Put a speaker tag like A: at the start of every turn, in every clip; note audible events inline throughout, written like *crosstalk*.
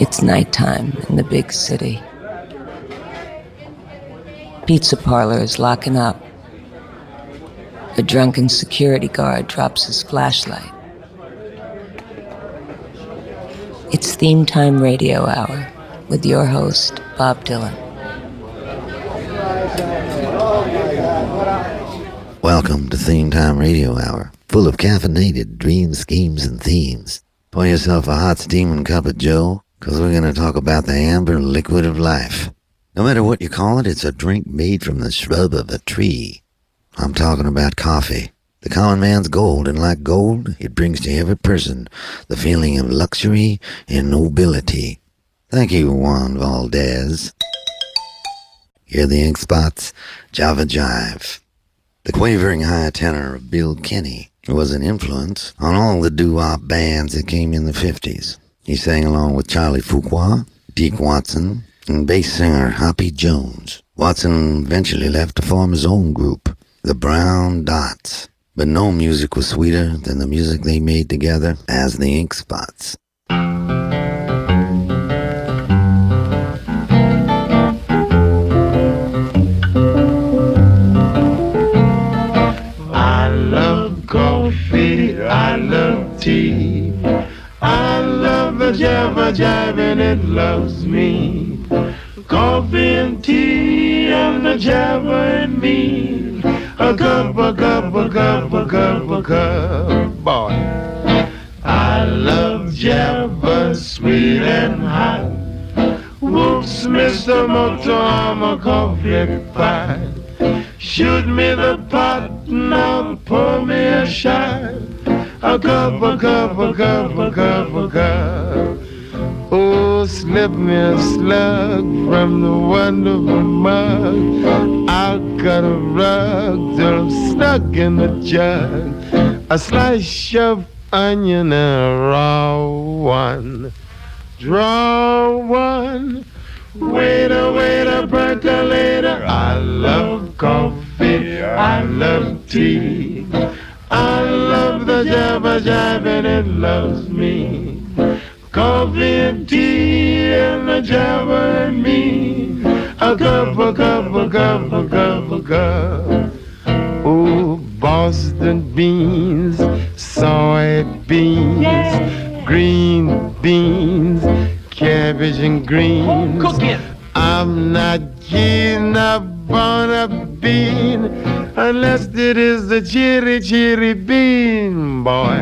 A: It's nighttime in the big city. Pizza parlor is locking up. A drunken security guard drops his flashlight. It's theme time radio hour with your host, Bob Dylan.
B: Welcome to Theme Time Radio Hour, full of caffeinated dreams, schemes, and themes. Pour yourself a hot steaming cup of joe, because we're going to talk about the amber liquid of life. No matter what you call it, it's a drink made from the shrub of a tree. I'm talking about coffee. The common man's gold, and like gold, it brings to every person the feeling of luxury and nobility. Thank you, Juan Valdez. Hear the ink spots, Java Jive. The quavering high tenor of Bill Kenny was an influence on all the doo-wop bands that came in the 50s. He sang along with Charlie Fuqua, Deke Watson, and bass singer Hoppy Jones. Watson eventually left to form his own group, the Brown Dots. But no music was sweeter than the music they made together as the Ink Spots.
C: Jive and it loves me. Coffee and tea and the java and me. A cup, a cup, a cup, a cup, a cup, boy. I love java, sweet and hot. Whoops, Mr. Moto, I'm a coffee pot. Shoot me the pot, now pour me a shot. A cup, a cup, a cup, a cup, a cup. Oh, slip me a slug from the wonderful mug. I'll cut a rug till I'm stuck in the jug. A slice of onion and a raw one. Draw one. Waiter, waiter, percolator. I love coffee. I love tea. I love the java jive it loves me. Coffee and tea and a java and me. A cup, a cup, a cup, a cup, a cup. Oh, Boston beans, soy beans, green beans, cabbage and greens. Oh, I'm not keen upon a bean unless it is the cherry cherry bean, boy.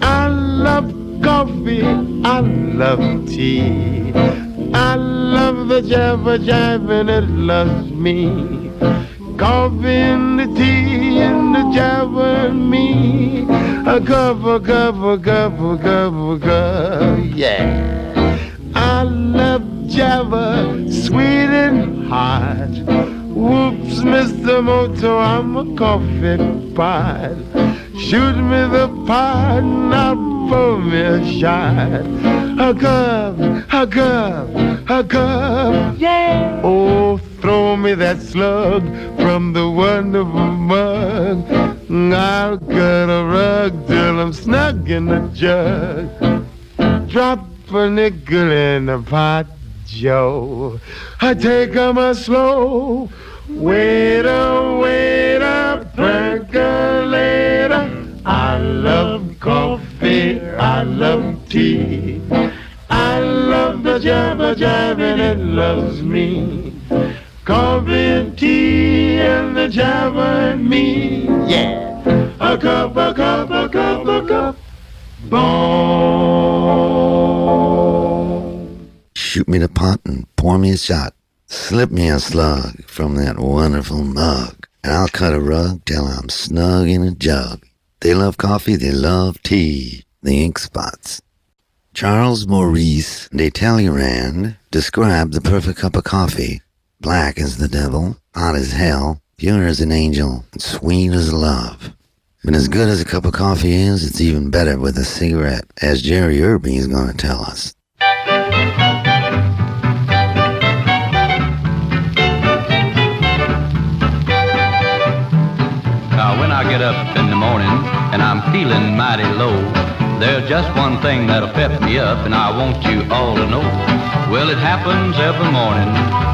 C: I love coffee, I love tea. I love the java jive and it loves me. Coffee and the tea and the java and me. A cup, a cup, a cup, a a yeah. I love Java, sweet and hot. Whoops, Mr. Moto, I'm a coffee pot. Shoot me the pot, not for me a shot. A cup, a cup, a cup, yeah. Oh, throw me that slug from the wonderful mug. I'll cut a rug till I'm snug in the jug. Drop a nickel in the pot, Joe. I take 'em a slow. Waiter, oh, waiter, love tea. I love the java jive and it loves me. Coffee and tea and the java and me. Yeah. A cup, a cup, a cup, a cup. Boom.
B: Shoot me the pot and pour me a shot. Slip me a slug from that wonderful mug. And I'll cut a rug till I'm snug in a jug. They love coffee, they love tea. The ink spots. Charles Maurice de Talleyrand described the perfect cup of coffee. Black as the devil, hot as hell, pure as an angel, and sweet as love. But as good as a cup of coffee is, it's even better with a cigarette, as Jerry Irby is going to tell us.
D: Now, when I get up in the morning and I'm feeling mighty low, There's just one thing that'll pep me up, and I want you all to know. Well, it happens every morning,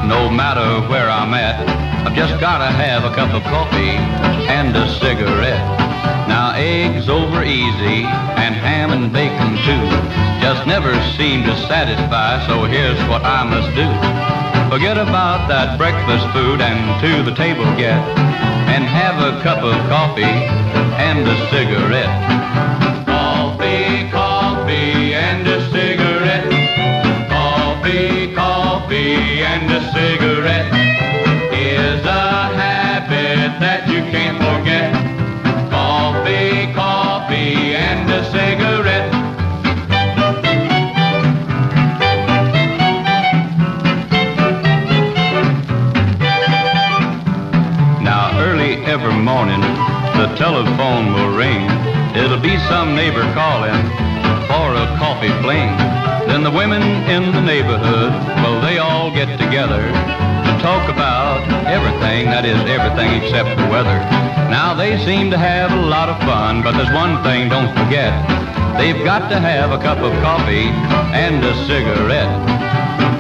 D: no matter where I'm at. I've just gotta have a cup of coffee and a cigarette. Now eggs over easy and ham and bacon too just never seem to satisfy, so here's what I must do. Forget about that breakfast food and to the table get and have a cup of coffee and a cigarette. Cigarette is a habit that you can't forget. Coffee, coffee, and a cigarette. Now, early every morning, the telephone will ring. It'll be some neighbor calling for a coffee fling. Then the women in the neighborhood, well, they all get together to talk about everything, that is everything except the weather. Now they seem to have a lot of fun, but there's one thing don't forget. They've got to have a cup of coffee and a cigarette.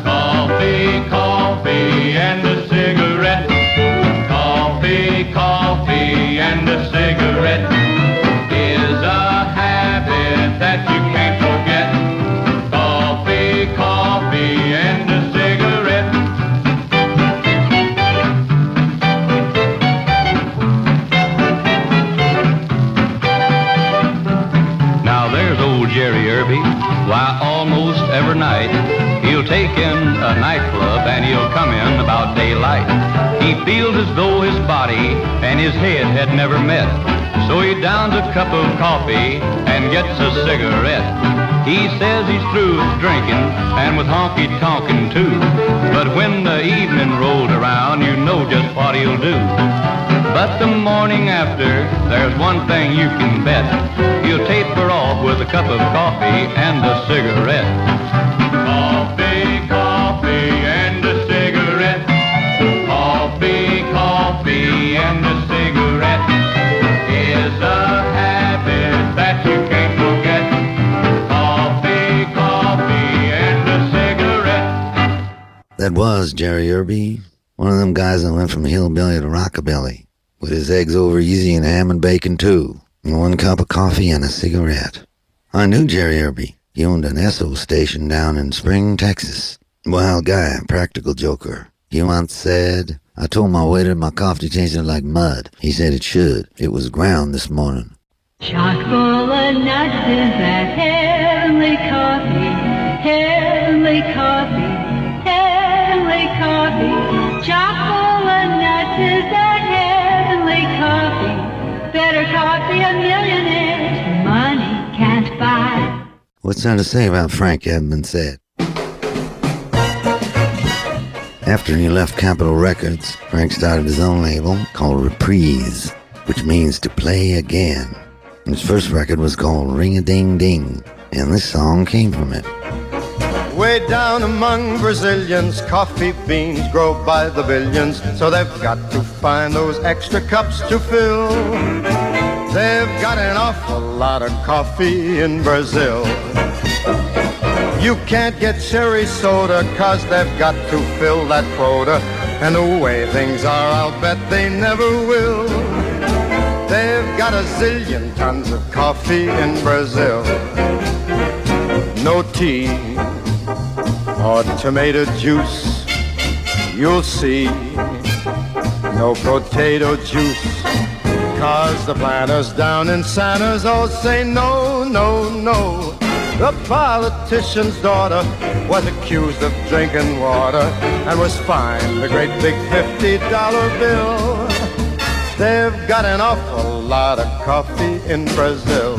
D: Coffee, coffee, and a cigarette. Coffee, coffee, and a cigarette take in a nightclub and he'll come in about daylight. He feels as though his body and his head had never met. So he downs a cup of coffee and gets a cigarette. He says he's through with drinking and with honky tonkin' too. But when the evening rolled around, you know just what he'll do. But the morning after, there's one thing you can bet. He'll taper off with a cup of coffee and a cigarette. That
B: was Jerry Irby, one of them guys that went from hillbilly to rockabilly with his eggs over easy and ham and bacon too, and one cup of coffee and a cigarette. I knew Jerry Irby. He owned an Esso station down in Spring, Texas. Wild guy, practical joker. He once said, I told my waiter my coffee tasted like mud. He said it should. It was ground this morning.
E: Chock full of nuts is that heavenly coffee,
B: What's there to say about Frank Edmonds said? After he left Capitol Records, Frank started his own label called Reprise, which means to play again. His first record was called Ring a Ding Ding, and this song came from it.
F: Way down among Brazilians, coffee beans grow by the billions, so they've got to find those extra cups to fill. They've got an awful lot of coffee in Brazil. You can't get cherry soda, cause they've got to fill that quota. And the way things are, I'll bet they never will. They've got a zillion tons of coffee in Brazil. No tea or tomato juice, you'll see no potato juice. Cause the planters down in Santos all say no, no, no. The politician's daughter was accused of drinking water and was fined a great big $50 bill. They've got an awful lot of coffee in Brazil.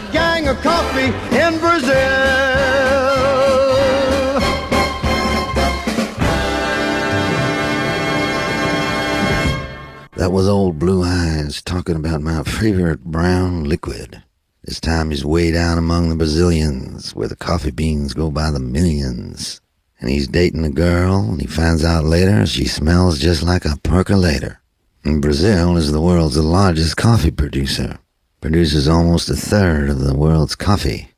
F: gang of coffee in Brazil.
B: That was old Blue Eyes talking about my favorite brown liquid. This time he's way down among the Brazilians, where the coffee beans go by the millions. And he's dating a girl, and he finds out later she smells just like a percolator. And Brazil is the world's largest coffee producer. Produces almost a third of the world's coffee.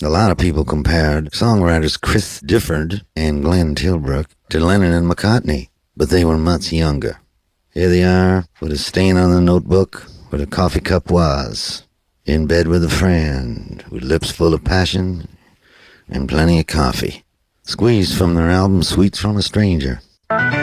B: A lot of people compared songwriters Chris Difford and Glenn Tilbrook to Lennon and McCartney, but they were much younger. Here they are, with a stain on the notebook where the coffee cup was, in bed with a friend, with lips full of passion and plenty of coffee. Squeeze from their album Sweets from a Stranger.
G: There's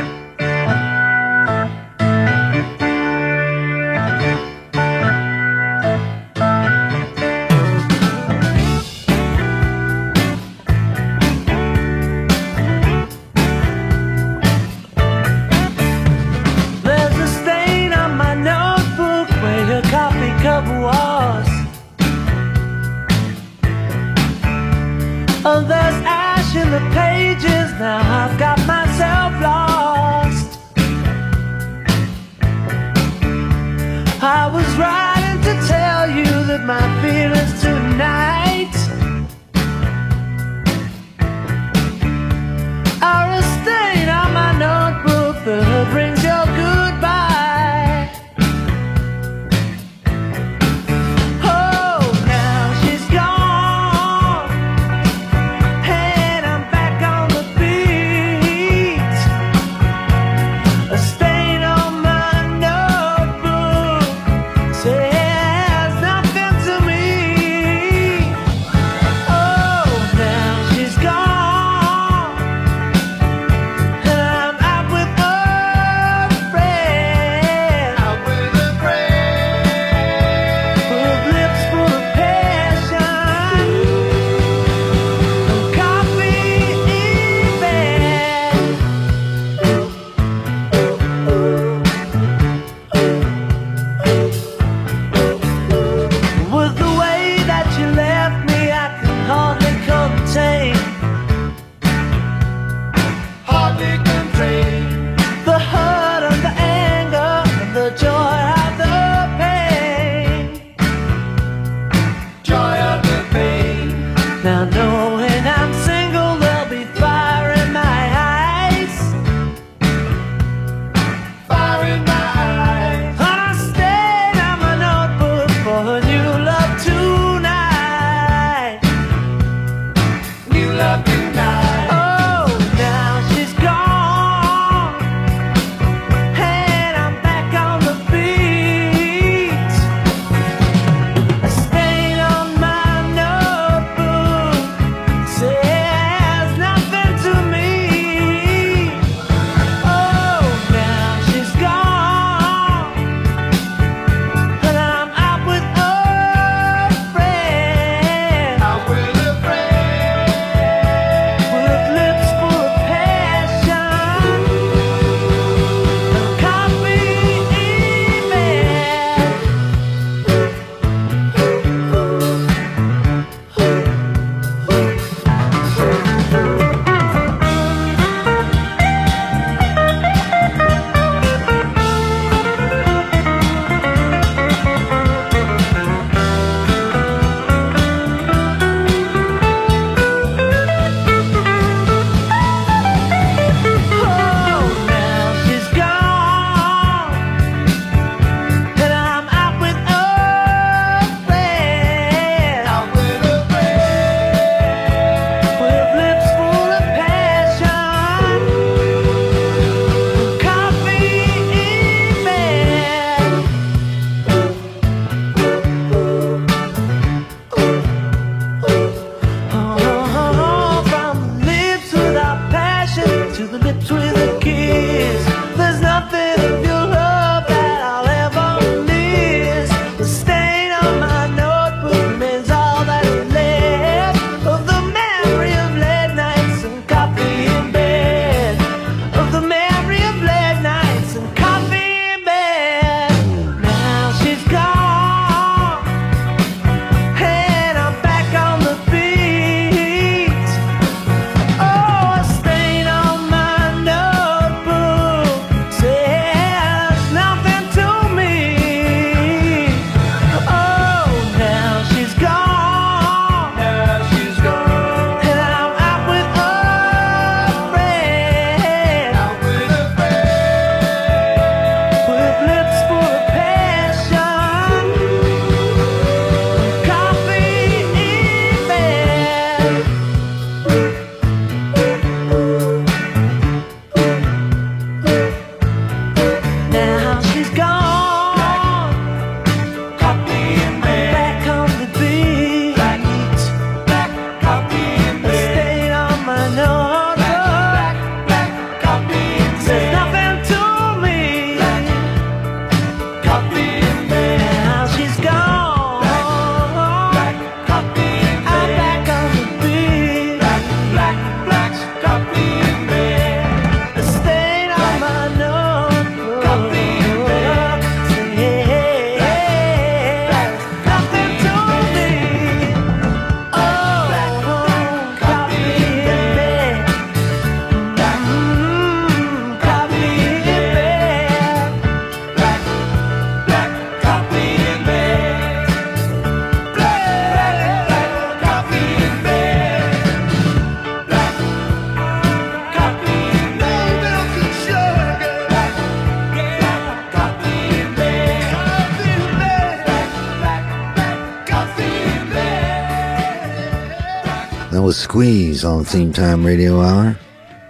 B: Squeeze on Theme Time Radio Hour.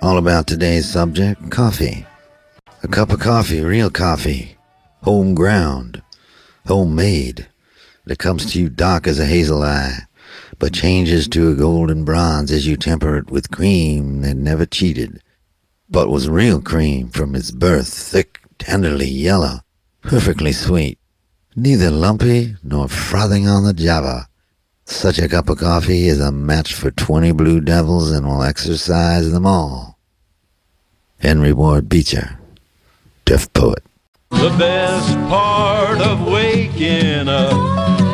B: All about today's subject coffee. A cup of coffee, real coffee, home ground, homemade, that comes to you dark as a hazel eye, but changes to a golden bronze as you temper it with cream that never cheated, but was real cream from its birth, thick, tenderly yellow, perfectly sweet, neither lumpy nor frothing on the java. Such a cup of coffee is a match for 20 blue devils and will exercise them all. Henry Ward Beecher, Deaf Poet.
H: The best part of waking up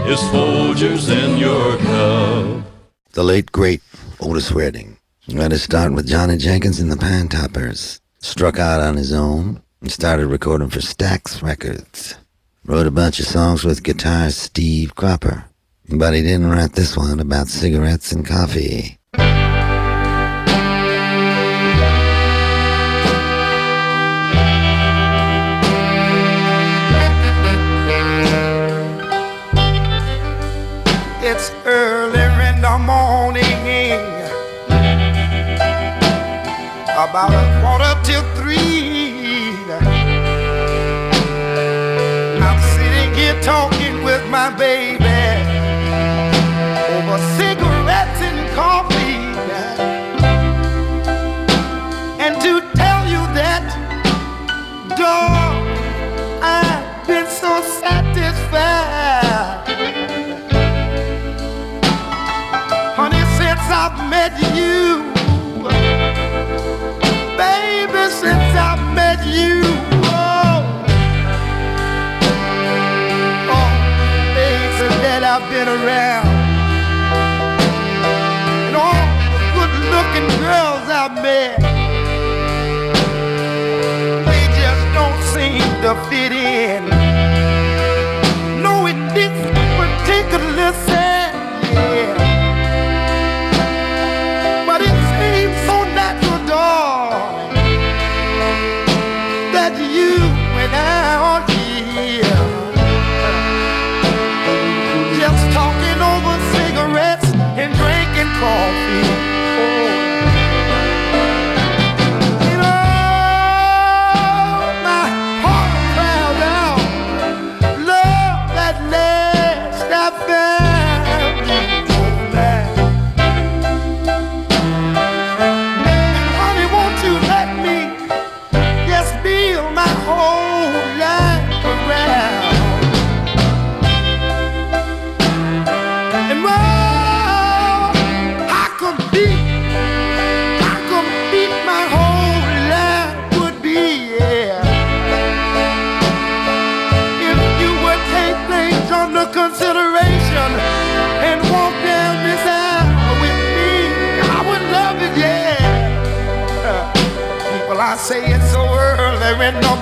H: is Folgers in your cup.
B: The late, great Otis Redding. Let us start with Johnny Jenkins and the Pine Toppers. Struck out on his own and started recording for Stax Records. Wrote a bunch of songs with guitarist Steve Cropper. But he didn't write this one about cigarettes and coffee.
I: It's early in the morning, about a quarter till three. I'm sitting here talking with my baby cigarettes early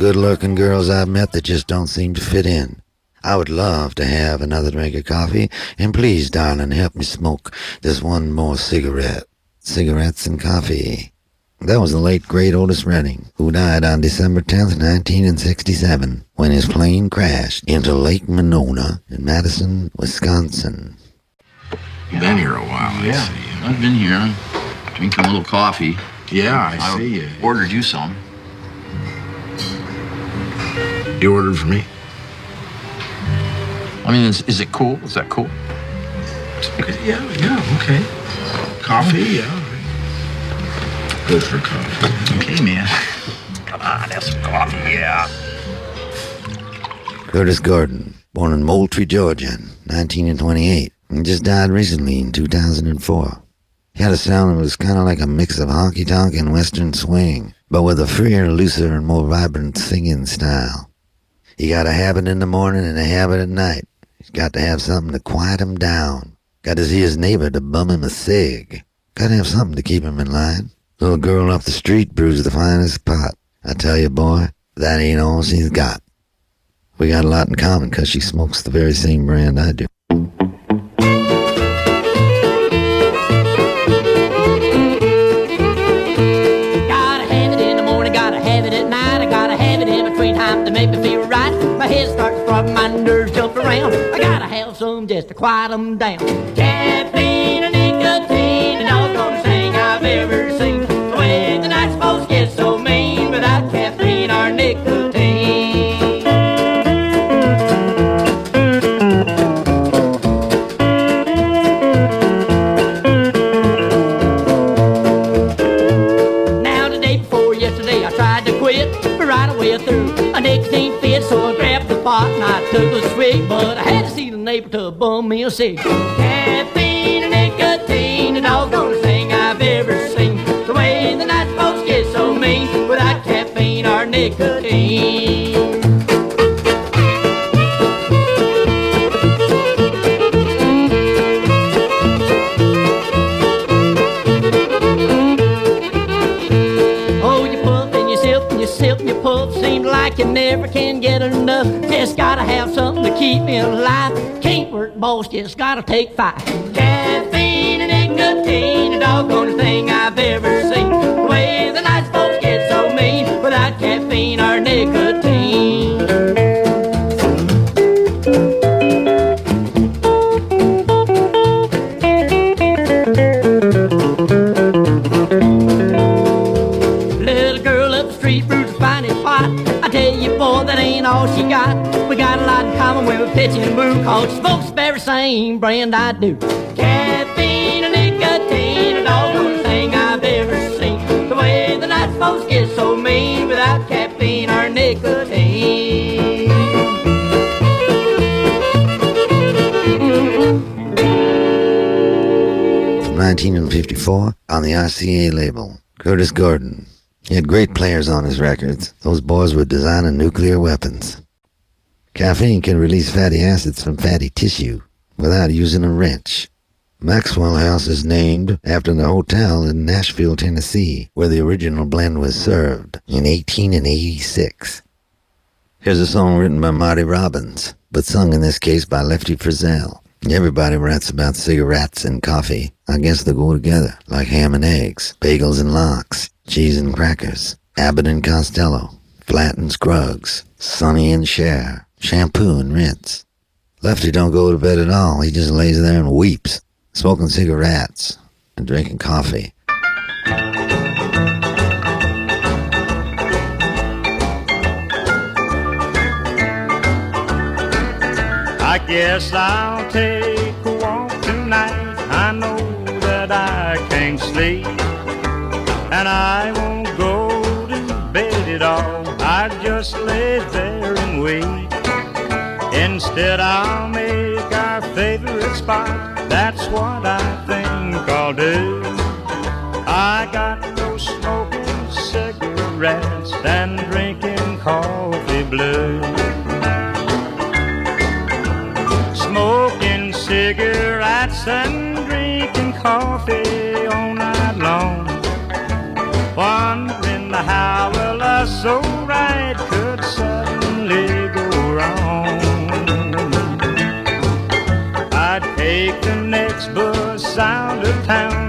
I: good
B: looking girls I've met that just don't seem to fit in. I would love to have another drink of coffee, and please, darling, help me smoke just one more cigarette. Cigarettes and coffee. That was the late great Otis Redding, who died on December 10th, 1967, when his plane crashed into Lake Monona in Madison, Wisconsin.
J: You've been here a while, I
K: Yeah.
J: see. I've been here. Drinking a little coffee.
K: Yeah, I see you.
J: Ordered you some.
K: You ordered for me?
J: I mean, is, is it cool? Is that cool?
K: Yeah, yeah, okay. Coffee, yeah. Good for coffee.
J: Okay, man. Come on, have some coffee, yeah.
B: Curtis Gordon, born in Moultrie, Georgia, 1928, and just died recently in 2004. He had a sound that was kind of like a mix of honky tonk and western swing, but with a freer, looser, and more vibrant singing style. He got a habit in the morning and a habit at night. He's got to have something to quiet him down. Got to see his neighbor to bum him a cig. Got to have something to keep him in line. Little girl up the street brews the finest pot. I tell you, boy, that ain't all she's got. We got a lot in common 'cause she smokes the very same brand I do.
L: My nerves jump around. I gotta have some just to quiet 'em down. Caffeine and nicotine, and all the thing I've ever seen. Took a swig, but I had to see the neighbor to bum me a cig. Caffeine and nicotine, the doggone thing I've ever seen. The way the supposed to get so mean without caffeine or nicotine. Like you never can get enough. Just gotta have something to keep me alive. Can't work, boss, just gotta take five. Caffeine and nicotine, the doggone thing I've ever seen. The way the supposed to get so mean without caffeine or nicotine. Common when we pitch cause smokes very same brand I do. Caffeine and nicotine, a doggone thing I've ever seen. The way the supposed to get so mean without caffeine or nicotine.
B: From 1954 on the RCA label, Curtis Gordon. He had great players on his records. Those boys were designing nuclear weapons. Caffeine can release fatty acids from fatty tissue without using a wrench. Maxwell House is named after the hotel in Nashville, Tennessee, where the original blend was served in 1886. Here's a song written by Marty Robbins, but sung in this case by Lefty Frizzell. Everybody writes about cigarettes and coffee. I guess they go together, like ham and eggs, bagels and lox, cheese and crackers, Abbott and Costello, Flatt and Scruggs, Sonny and Cher, shampoo and rinse. Lefty don't go to bed at all. He just lays there and weeps, smoking cigarettes and drinking coffee.
M: I guess I'll take a walk tonight. I know that I can't sleep. And I won't go to bed at all. I just lay there and wait. Instead, I'll make our favorite spot. That's what I think I'll do. I got no smoking cigarettes and drinking coffee blue. Smoking cigarettes and drinking coffee all night long. Wondering how will I so town,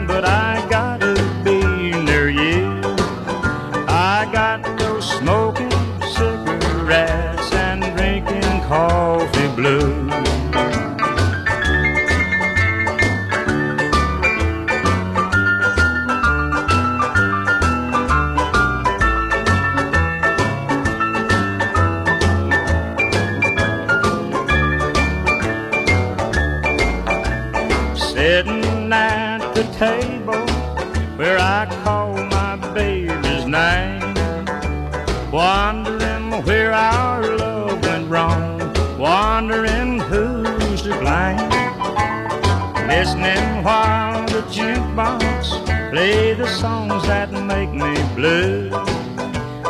M: play the songs that make me blue.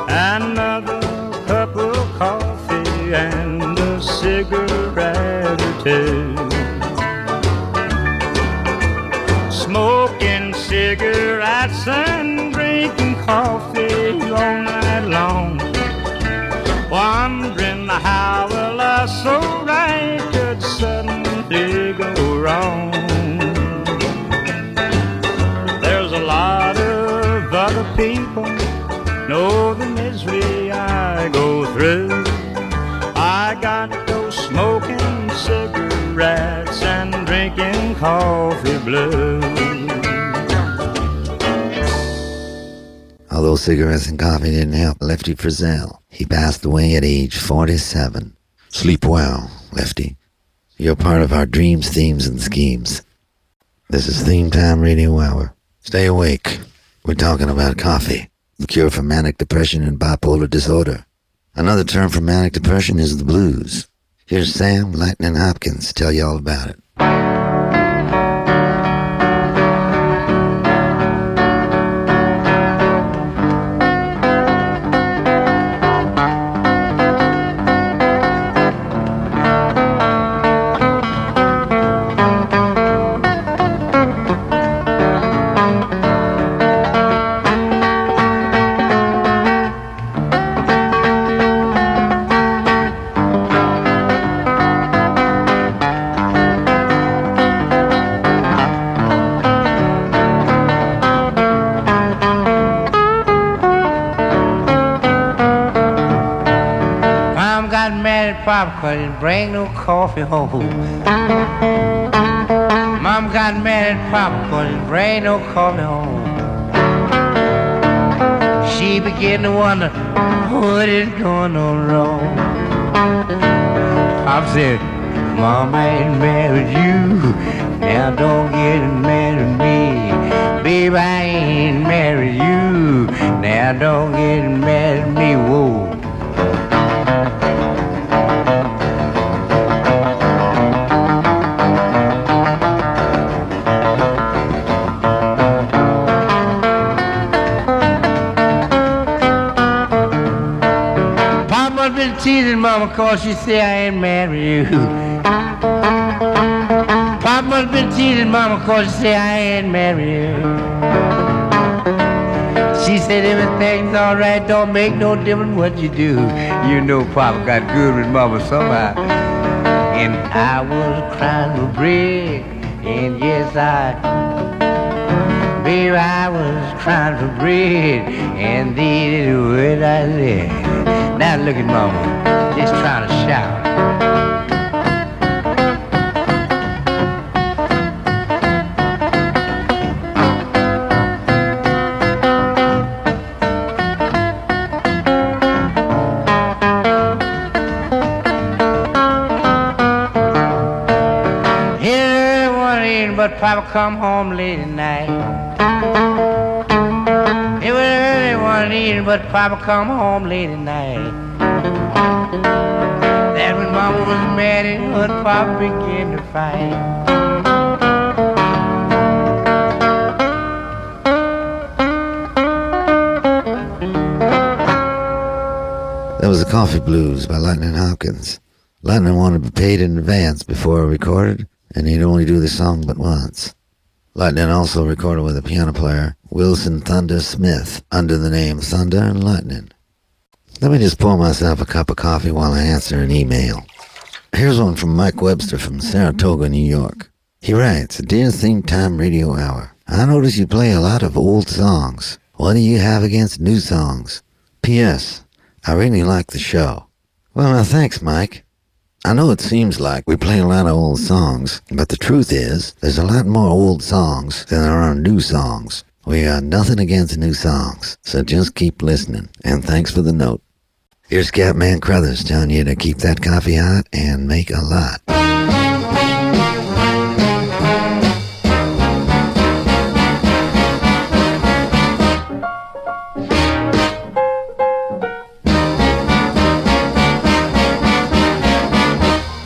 M: Another cup of coffee and a cigarette or two. Smoking cigarettes and drinking coffee all night long. Wondering how a love so right could suddenly go wrong. Misery I go through. I got to go smoking cigarettes and drinking coffee blue.
B: Although cigarettes and coffee didn't help Lefty Frizzell, he passed away at age 47. Sleep well, Lefty. You're part of our dreams, themes, and schemes. This is Theme Time Radio Hour. Stay awake. We're talking about coffee, cure for manic depression and bipolar disorder. Another term for manic depression is the blues. Here's Sam Lightning Hopkins tell you all about it.
N: Mad at 'cause didn't bring no coffee home. Mom got mad at he didn't bring no coffee home. She began to wonder what is going on wrong. Pop said, Mom ain't married you. Now don't get mad at me. Babe, I ain't married you. Now don't get mad at me. Whoa. Mama cause she say I ain't married you. Papa been teasing Mama cause she say I ain't married you. She said everything's alright, don't make no difference what you do. You know Papa got good with Mama somehow. And I was crying for bread, and yes I Baby, I was crying for bread, and are the I said. Now look at Mama, just trying to shout. But Papa come home late at night. It was early one evening, but Papa come home late at night. That when Mama was and Papa began to fight.
B: That was the Coffee Blues by Lightning Hopkins. Lightning wanted to be paid in advance before he recorded, and he'd only do the song but once. Lightning also recorded with a piano player, Wilson Thunder Smith, under the name Thunder and Lightning. Let me just pour myself a cup of coffee while I answer an email. Here's one from Mike Webster from Saratoga, New York. He writes, Dear Theme Time Radio Hour, I notice you play a lot of old songs. What do you have against new songs? P.S. I really like the show. Well, now thanks, Mike. I know it seems like we play a lot of old songs, but the truth is, there's a lot more old songs than there are new songs. We got nothing against new songs, so just keep listening, and thanks for the note. Here's Scatman Crothers telling you to keep that coffee hot and make a lot.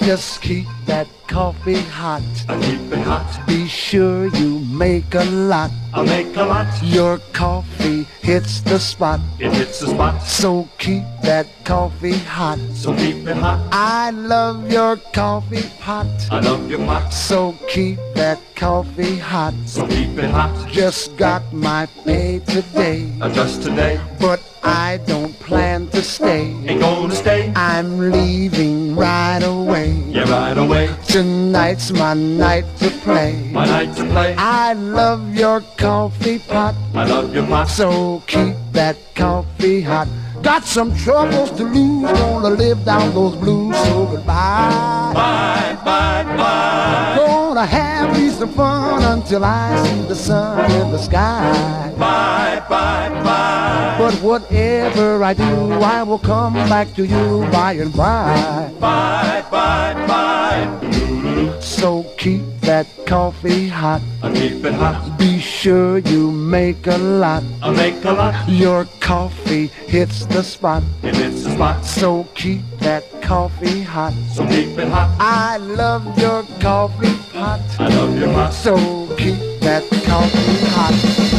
I: Just keep that coffee hot.
C: I keep it hot.
I: Be sure you make a lot.
C: I make a lot.
I: Your coffee hits the spot.
C: It hits the spot.
I: So keep that coffee hot.
C: So keep it hot.
I: I love your coffee pot.
C: I love your pot.
I: So keep that coffee hot.
C: So keep it hot.
I: Just got my pay today.
C: Uh, just today.
I: But I don't plan to stay.
C: Ain't gonna stay.
I: I'm leaving right away.
C: Yeah, right away.
I: Tonight's my night to play.
C: My night to play.
I: I love your coffee pot.
C: I love your pot.
I: So keep that coffee hot. Got some troubles to lose, gonna live down those blues, so goodbye.
C: Bye, bye, bye.
I: Gonna have me some fun until I see the sun in the sky.
C: Bye, bye, bye.
I: But whatever I do, I will come back to you by and by.
C: Bye, bye, bye.
I: So keep that coffee hot.
C: I keep it hot.
I: Be sure you make a lot.
C: I make a lot.
I: Your coffee hits the spot.
C: It hits the spot.
I: So keep that coffee hot.
C: So keep it hot.
I: I love your coffee pot.
C: I love your pot.
I: So keep that coffee hot.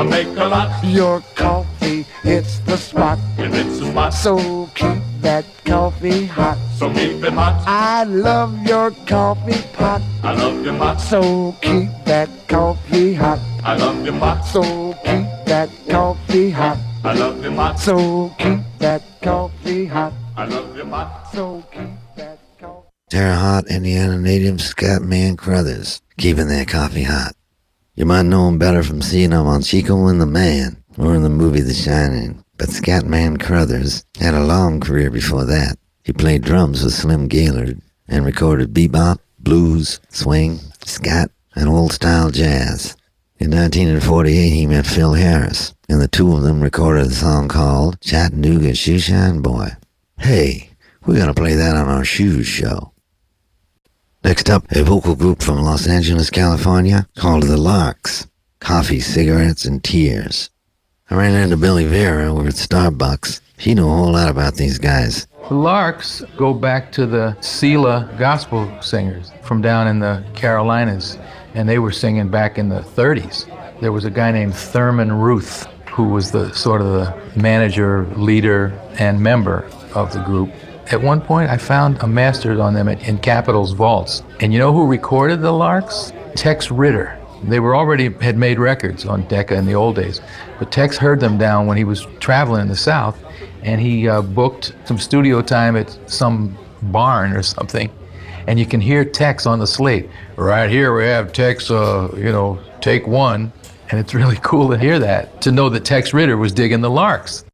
C: I
I: make a lot. Your coffee hits the spot.
C: It hits the spot.
I: So keep that coffee hot.
C: So keep it hot.
I: I love your coffee pot.
C: I love your pot.
I: So keep that coffee hot.
C: I love your pot.
I: So keep that coffee hot.
C: I love your pot.
I: So keep that coffee hot.
C: I love your pot.
I: So keep that coffee.
B: Terre Haute, Indiana native Scatman Crothers, keeping their coffee hot. You might know him better from seeing him on Chico and the Man, or in the movie The Shining, but Scatman Crothers had a long career before that. He played drums with Slim Gaillard and recorded bebop, blues, swing, scat, and old-style jazz. In 1948, he met Phil Harris, and the two of them recorded a song called Chattanooga Shoeshine Boy. Hey, we're gonna play that on our Shoes show. Next up, a vocal group from Los Angeles, California called The Larks. Coffee, cigarettes, and tears. I ran into Billy Vera over at Starbucks. He knew a whole lot about these guys.
O: The Larks go back to the Selah gospel singers from down in the Carolinas, and they were singing back in the 30s. There was a guy named Thurman Ruth who was the sort of the manager, leader, and member of the group. At one point, I found a master on them in, in Capitol's vaults. And you know who recorded the Larks? Tex Ritter. They were already had made records on Decca in the old days, but Tex heard them down when he was traveling in the South, and he uh, booked some studio time at some barn or something. And you can hear Tex on the slate. Right here we have Tex, uh, you know, take one, and it's really *laughs* cool to hear that, to know that Tex Ritter was digging the Larks.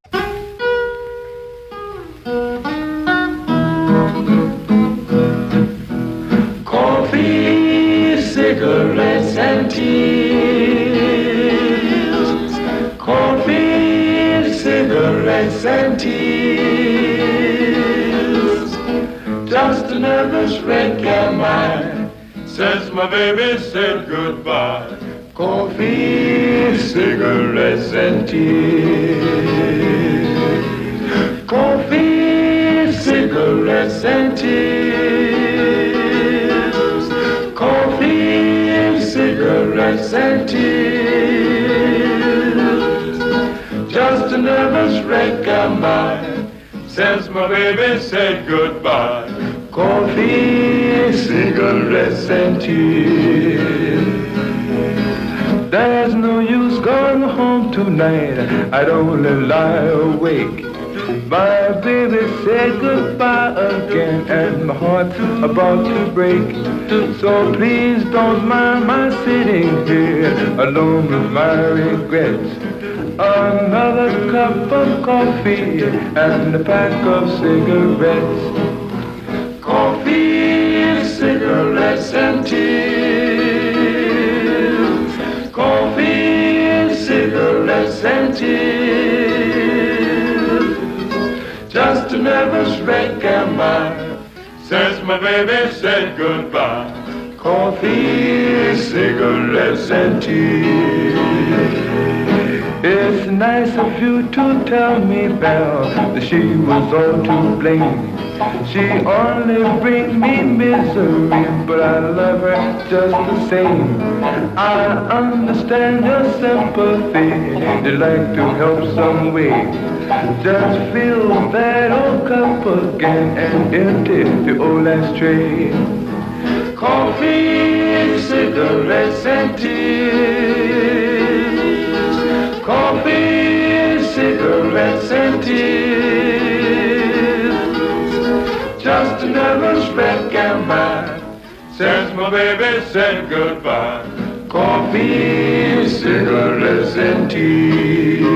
P: Since my baby said goodbye. Coffee, cigarettes, and tears. Coffee, cigarettes, and tears. Coffee, cigarettes, and tears. Just a nervous wreck of mine since my baby said goodbye. Coffee, cigarettes, and tears. There's no use going home tonight. I'd only lie awake. My baby said goodbye again, and my heart's about to break. So please don't mind my sitting here alone with my regrets. Another cup of coffee and a pack of cigarettes. And tears. Coffee, cigarettes, and tears. Just a nervous wreck am I since my baby said goodbye. Coffee, cigarettes, and tears. It's nice of you to tell me, Belle, that she was all to blame. She only brings me misery, but I love her just the same. I understand your sympathy, you'd like to help some way. Just fill that old cup again and empty the old ashtray. Coffee, cigarettes, and tears. Coffee, cigarettes, and tears. Just a nervous wreck am I since my baby said goodbye. Coffee, cigarettes, and tears.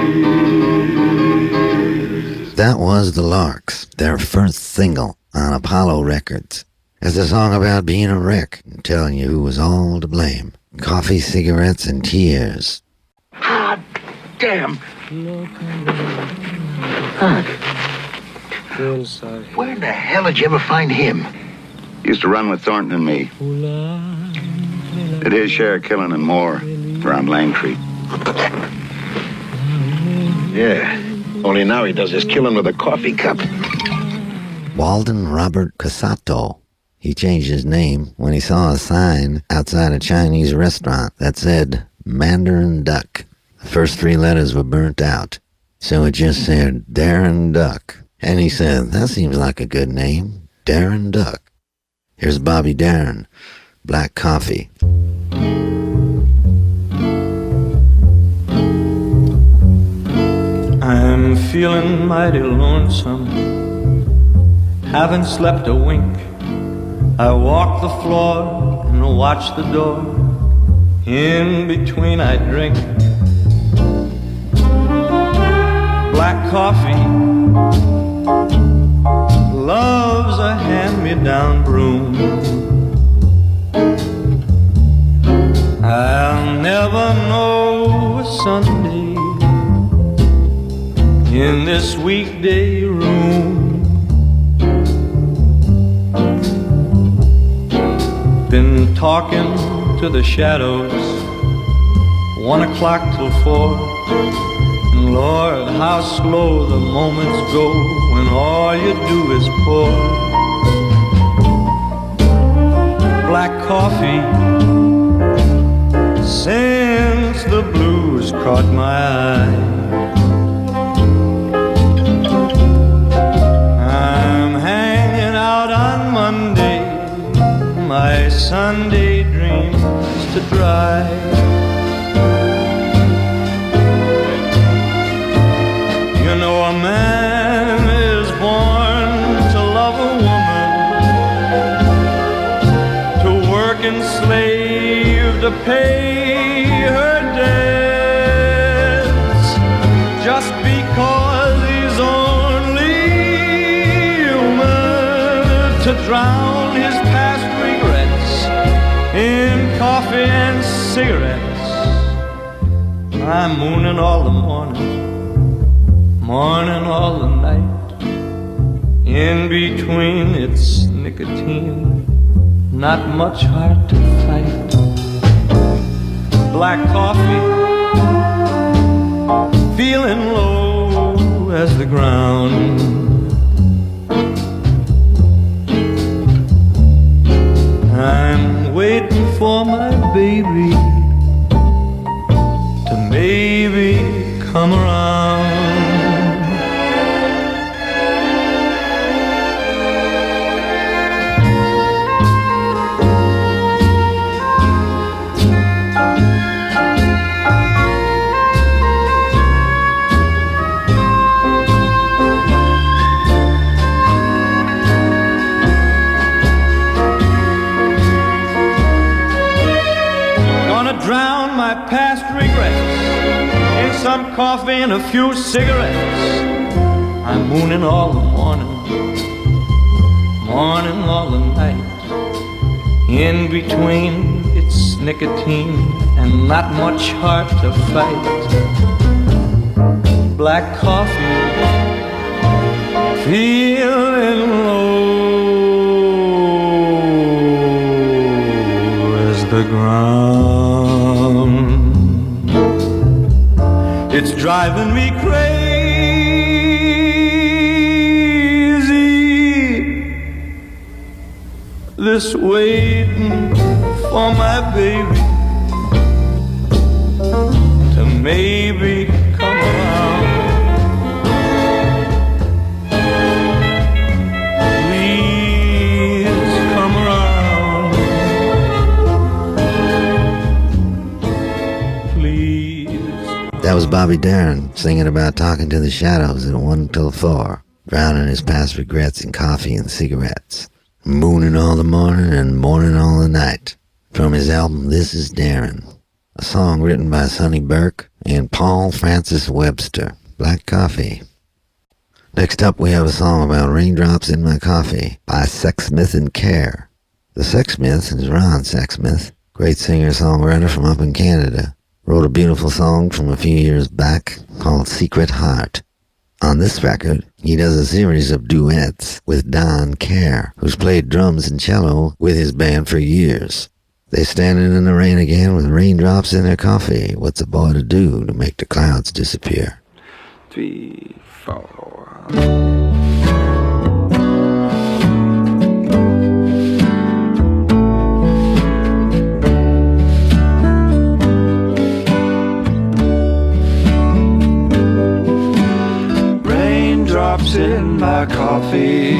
B: That was The Larks, their first single on Apollo Records. It's a song about being a wreck and telling you who was all to blame. Coffee, cigarettes, and tears.
Q: Ah, damn. Where the hell did you ever find him?
R: Used to run with Thornton and me. Did his share of killing and more around Langtry.
Q: Yeah. Only now he does his killing with a coffee cup.
B: Walden Robert Cassotto. He changed his name when he saw a sign outside a Chinese restaurant that said Mandarin Duck. The first three letters were burnt out, so it just said Darin Duck. And he said, that seems like a good name, Darin Duck. Here's Bobby Darin, Black Coffee.
H: I'm feeling mighty lonesome, haven't slept a wink. I walk the floor and watch the door. In between, I drink black coffee. Love's a hand me down broom. I'll never know a Sunday in this weekday room. Been talking to the shadows, one o'clock till four. Lord, how slow the moments go when all you do is pour black coffee. Since the blues caught my eye. I'm hanging out on Monday, my Sunday dreams to dry. And slave to pay her debts, just because he's only human, to drown his past regrets in coffee and cigarettes. I'm mooning all the morning morning all the night. In between, it's nicotine, not much heart to fight. Black coffee, feeling low as the ground. I'm waiting for my baby to maybe come around. Coffee and a few cigarettes. I'm mooning all the morning, morning all the night. In between, it's nicotine and not much heart to fight. Black coffee, feeling low driving me crazy. This waiting for my baby to maybe
B: That was Bobby Darin singing about talking to the shadows at 1 till 4, drowning his past regrets in coffee and cigarettes, mooning all the morning and morning all the night. From his album This Is Darin, a song written by Sonny Burke and Paul Francis Webster, Black Coffee. Next up, we have a song about raindrops in my coffee by Sexsmith and Kerr. The Sexsmith is Ron Sexsmith, great singer-songwriter from up in Canada. Wrote a beautiful song from a few years back called Secret Heart. On this record, he does a series of duets with Don Kerr, who's played drums and cello with his band for years. They're standing in the rain again with raindrops in their coffee. What's a boy to do to make the clouds disappear?
S: Three, four.
H: Raindrops in my coffee.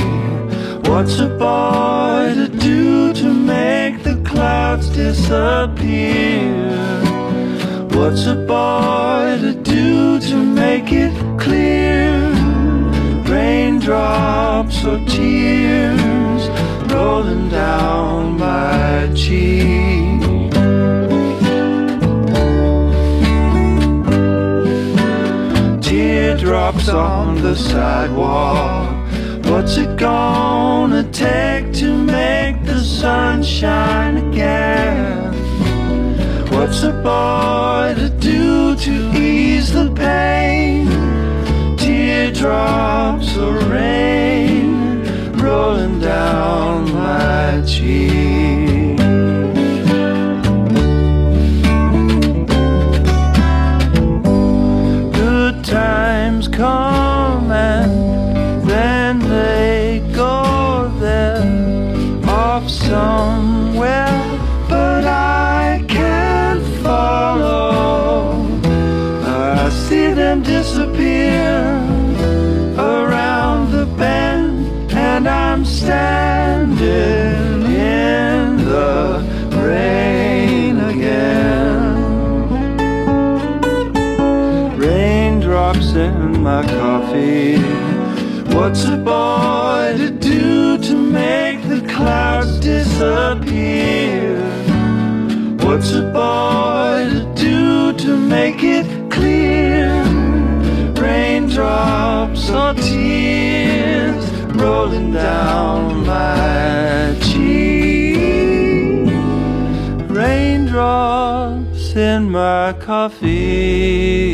H: What's a boy to do to make the clouds disappear? What's a boy to do to make it clear? Raindrops or tears rolling down my cheek. Teardrops on the sidewalk. What's it gonna take to make the sun shine again? What's a boy to do to ease the pain? Teardrops or rain rolling down my cheek. Come What's a boy to do to make the clouds disappear? What's a boy to do to make it clear? Raindrops or tears rolling down my cheek. Raindrops in my coffee.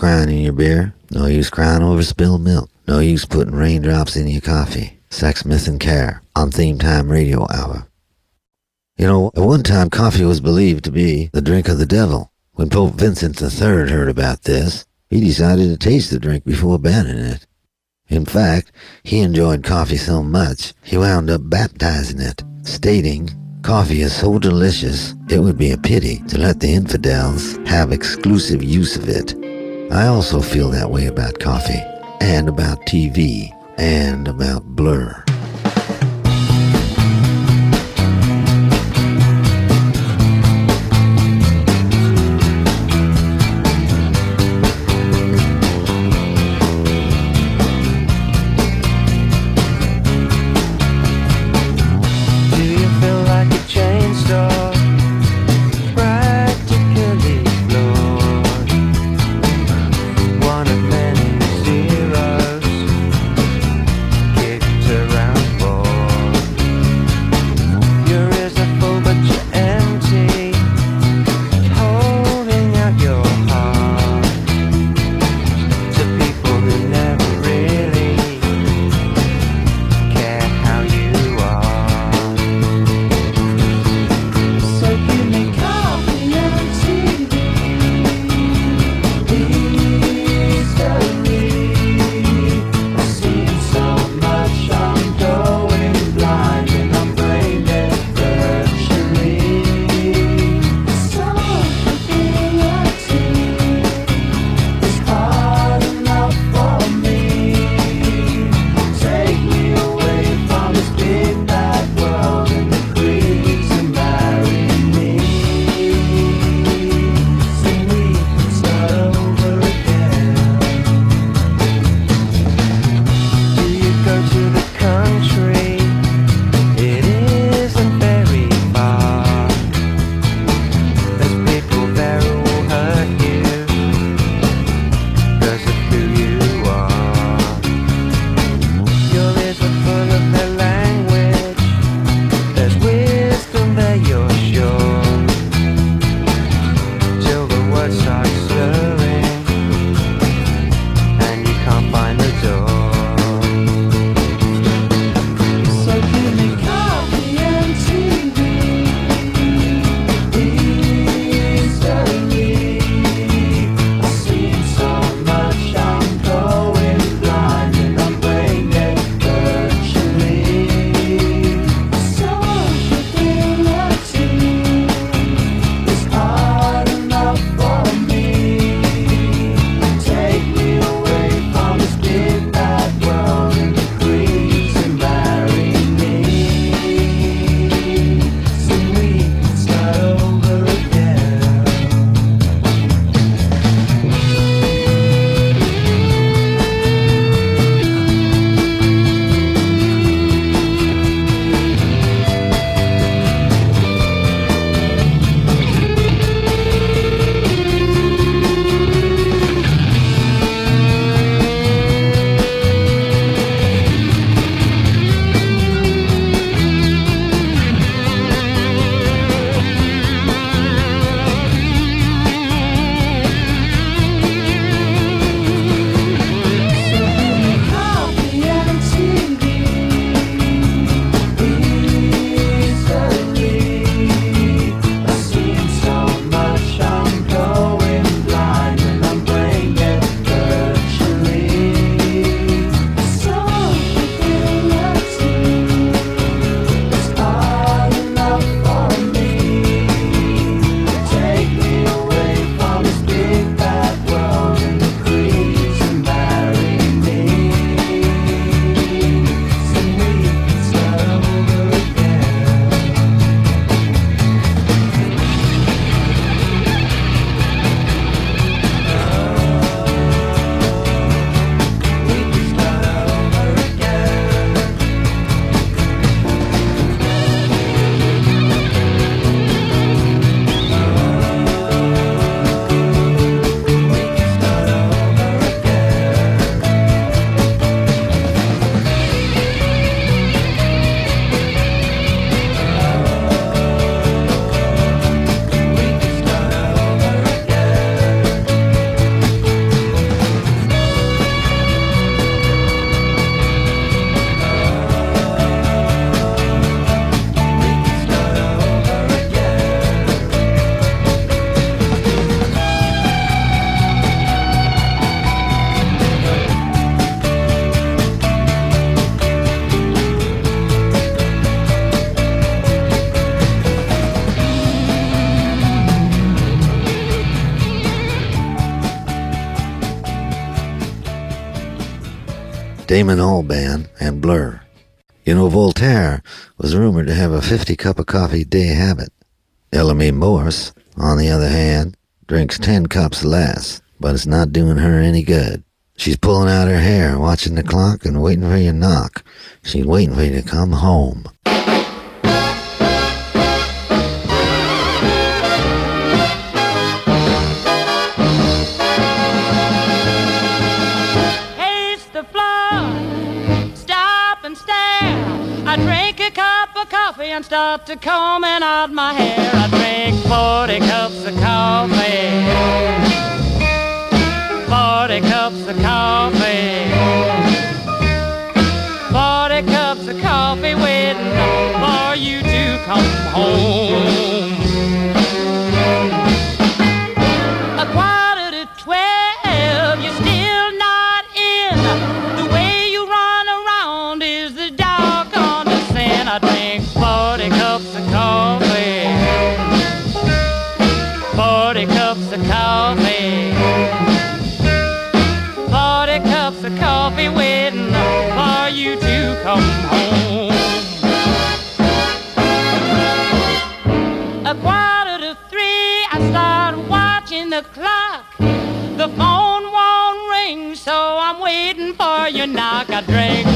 B: Crying in your beer. No use crying over spilled milk. No use putting raindrops in your coffee. Sex, and Kerr on Theme Time Radio Hour. You know, at one time coffee was believed to be the drink of the devil. When Pope Vincent III heard about this, he decided to taste the drink before banning it. In fact, he enjoyed coffee so much, he wound up baptizing it, stating, Coffee is so delicious, it would be a pity to let the infidels have exclusive use of it. I also feel that way about coffee, and about TV, and about Blur. Damon Albarn, and Blur. You know, Voltaire was rumored to have a 50 cup of coffee day habit. Ella Mae Morse, on the other hand, drinks 10 cups less, but it's not doing her any good. She's pulling out her hair, watching the clock, and waiting for you to knock. She's waiting for you to come home.
T: I drink a cup of coffee and start to combing out my hair. I drink 40 cups of coffee. 40 cups of coffee. 40 cups of coffee waiting for you to come home. I drink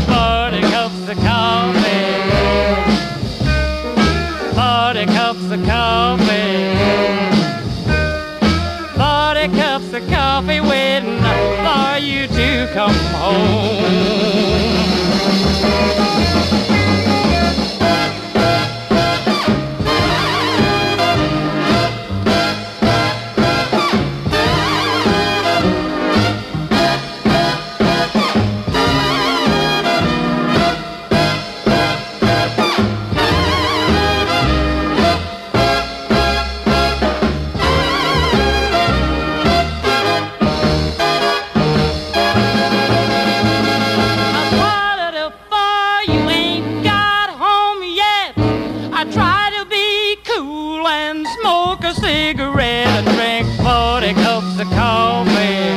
T: cigarette and drink 40 cups of coffee.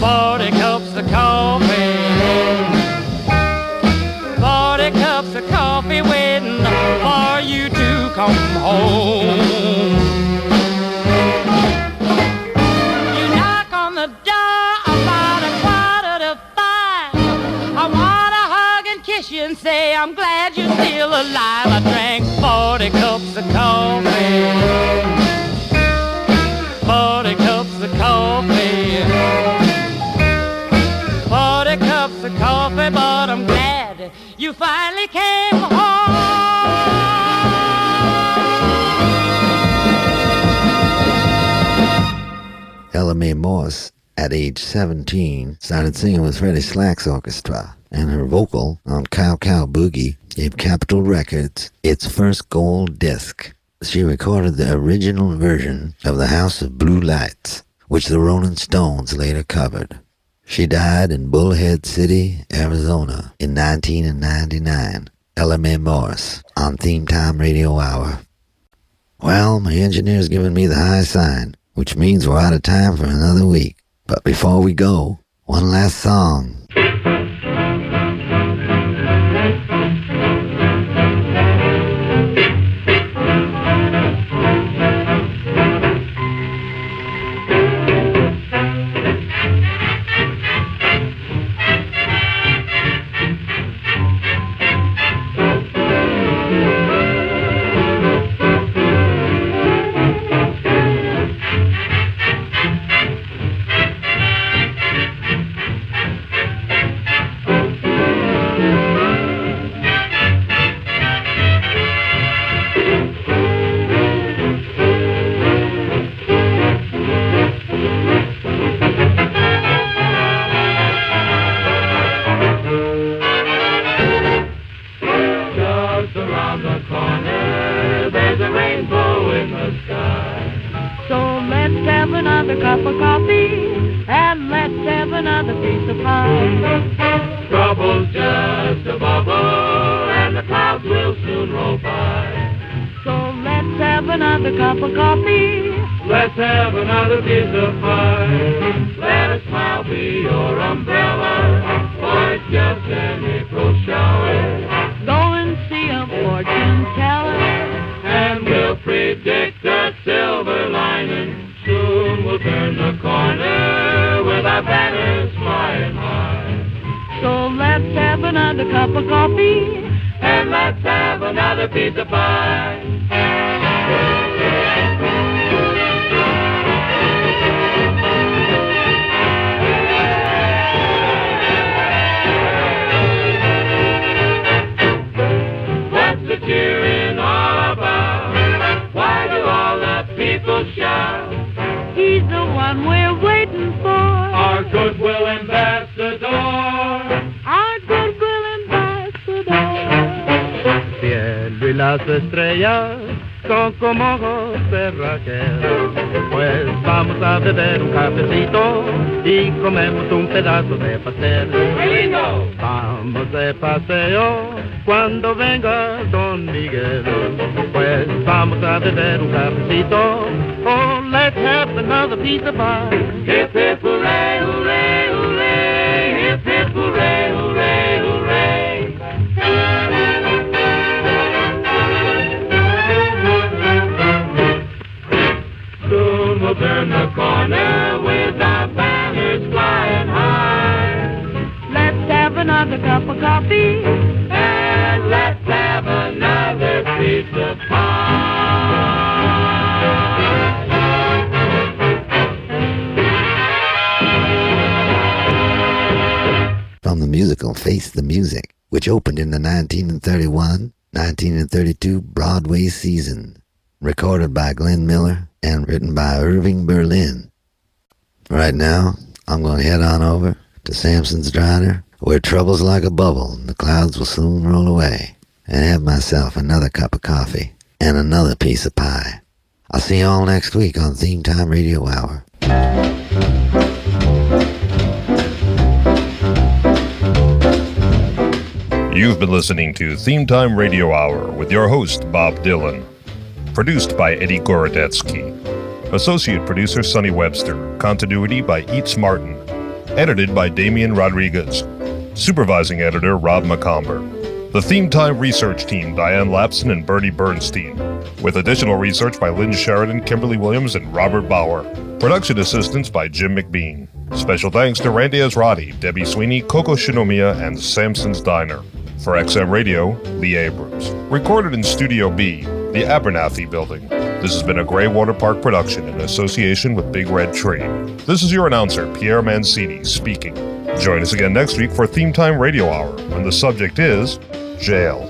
T: 40 cups of coffee. 40 cups of coffee waiting for you to come home. You knock on the door about a quarter to five. I wanna hug and kiss you and say I'm glad you're still alive. I drank 40 cups of coffee.
B: At age 17, started singing with Freddie Slack's orchestra, and her vocal on Cow Cow Boogie gave Capitol Records its first gold disc. She recorded the original version of The House of Blue Lights, which the Rolling Stones later covered. She died in Bullhead City, Arizona in 1999. Ella Mae Morse on Theme Time Radio Hour. Well, my engineer's giving me the high sign, which means we're out of time for another week. But before we go, one last song.
U: Comemos un pedazo de pastel. Vamos de paseo cuando venga Don Miguel. Pues vamos a beber un cafecito. Oh, let's have another of pie.
B: 1932 Broadway season, recorded by Glenn Miller and written by Irving Berlin. Right now, I'm going to head on over to Samson's Diner, where trouble's like a bubble and the clouds will soon roll away, and have myself another cup of coffee and another piece of pie. I'll see you all next week on Theme Time Radio Hour.
V: You've been listening to Theme Time Radio Hour with your host, Bob Dylan. Produced by Eddie Gorodetsky. Associate producer, Sonny Webster. Continuity by Eats Martin. Edited by Damian Rodriguez. Supervising editor, Rob Macomber. The Theme Time research team, Diane Lapson and Bernie Bernstein. With additional research by Lynn Sheridan, Kimberly Williams, and Robert Bauer. Production assistance by Jim McBean. Special thanks to Randy Ezratty, Debbie Sweeney, Coco Shinomiya, and Samson's Diner. For XM Radio, Lee Abrams. Recorded in Studio B, the Abernathy Building. This has been a Grey Water Park production in association with Big Red Tree. This is your announcer, Pierre Mancini, speaking. Join us again next week for Theme Time Radio Hour when the subject is jail.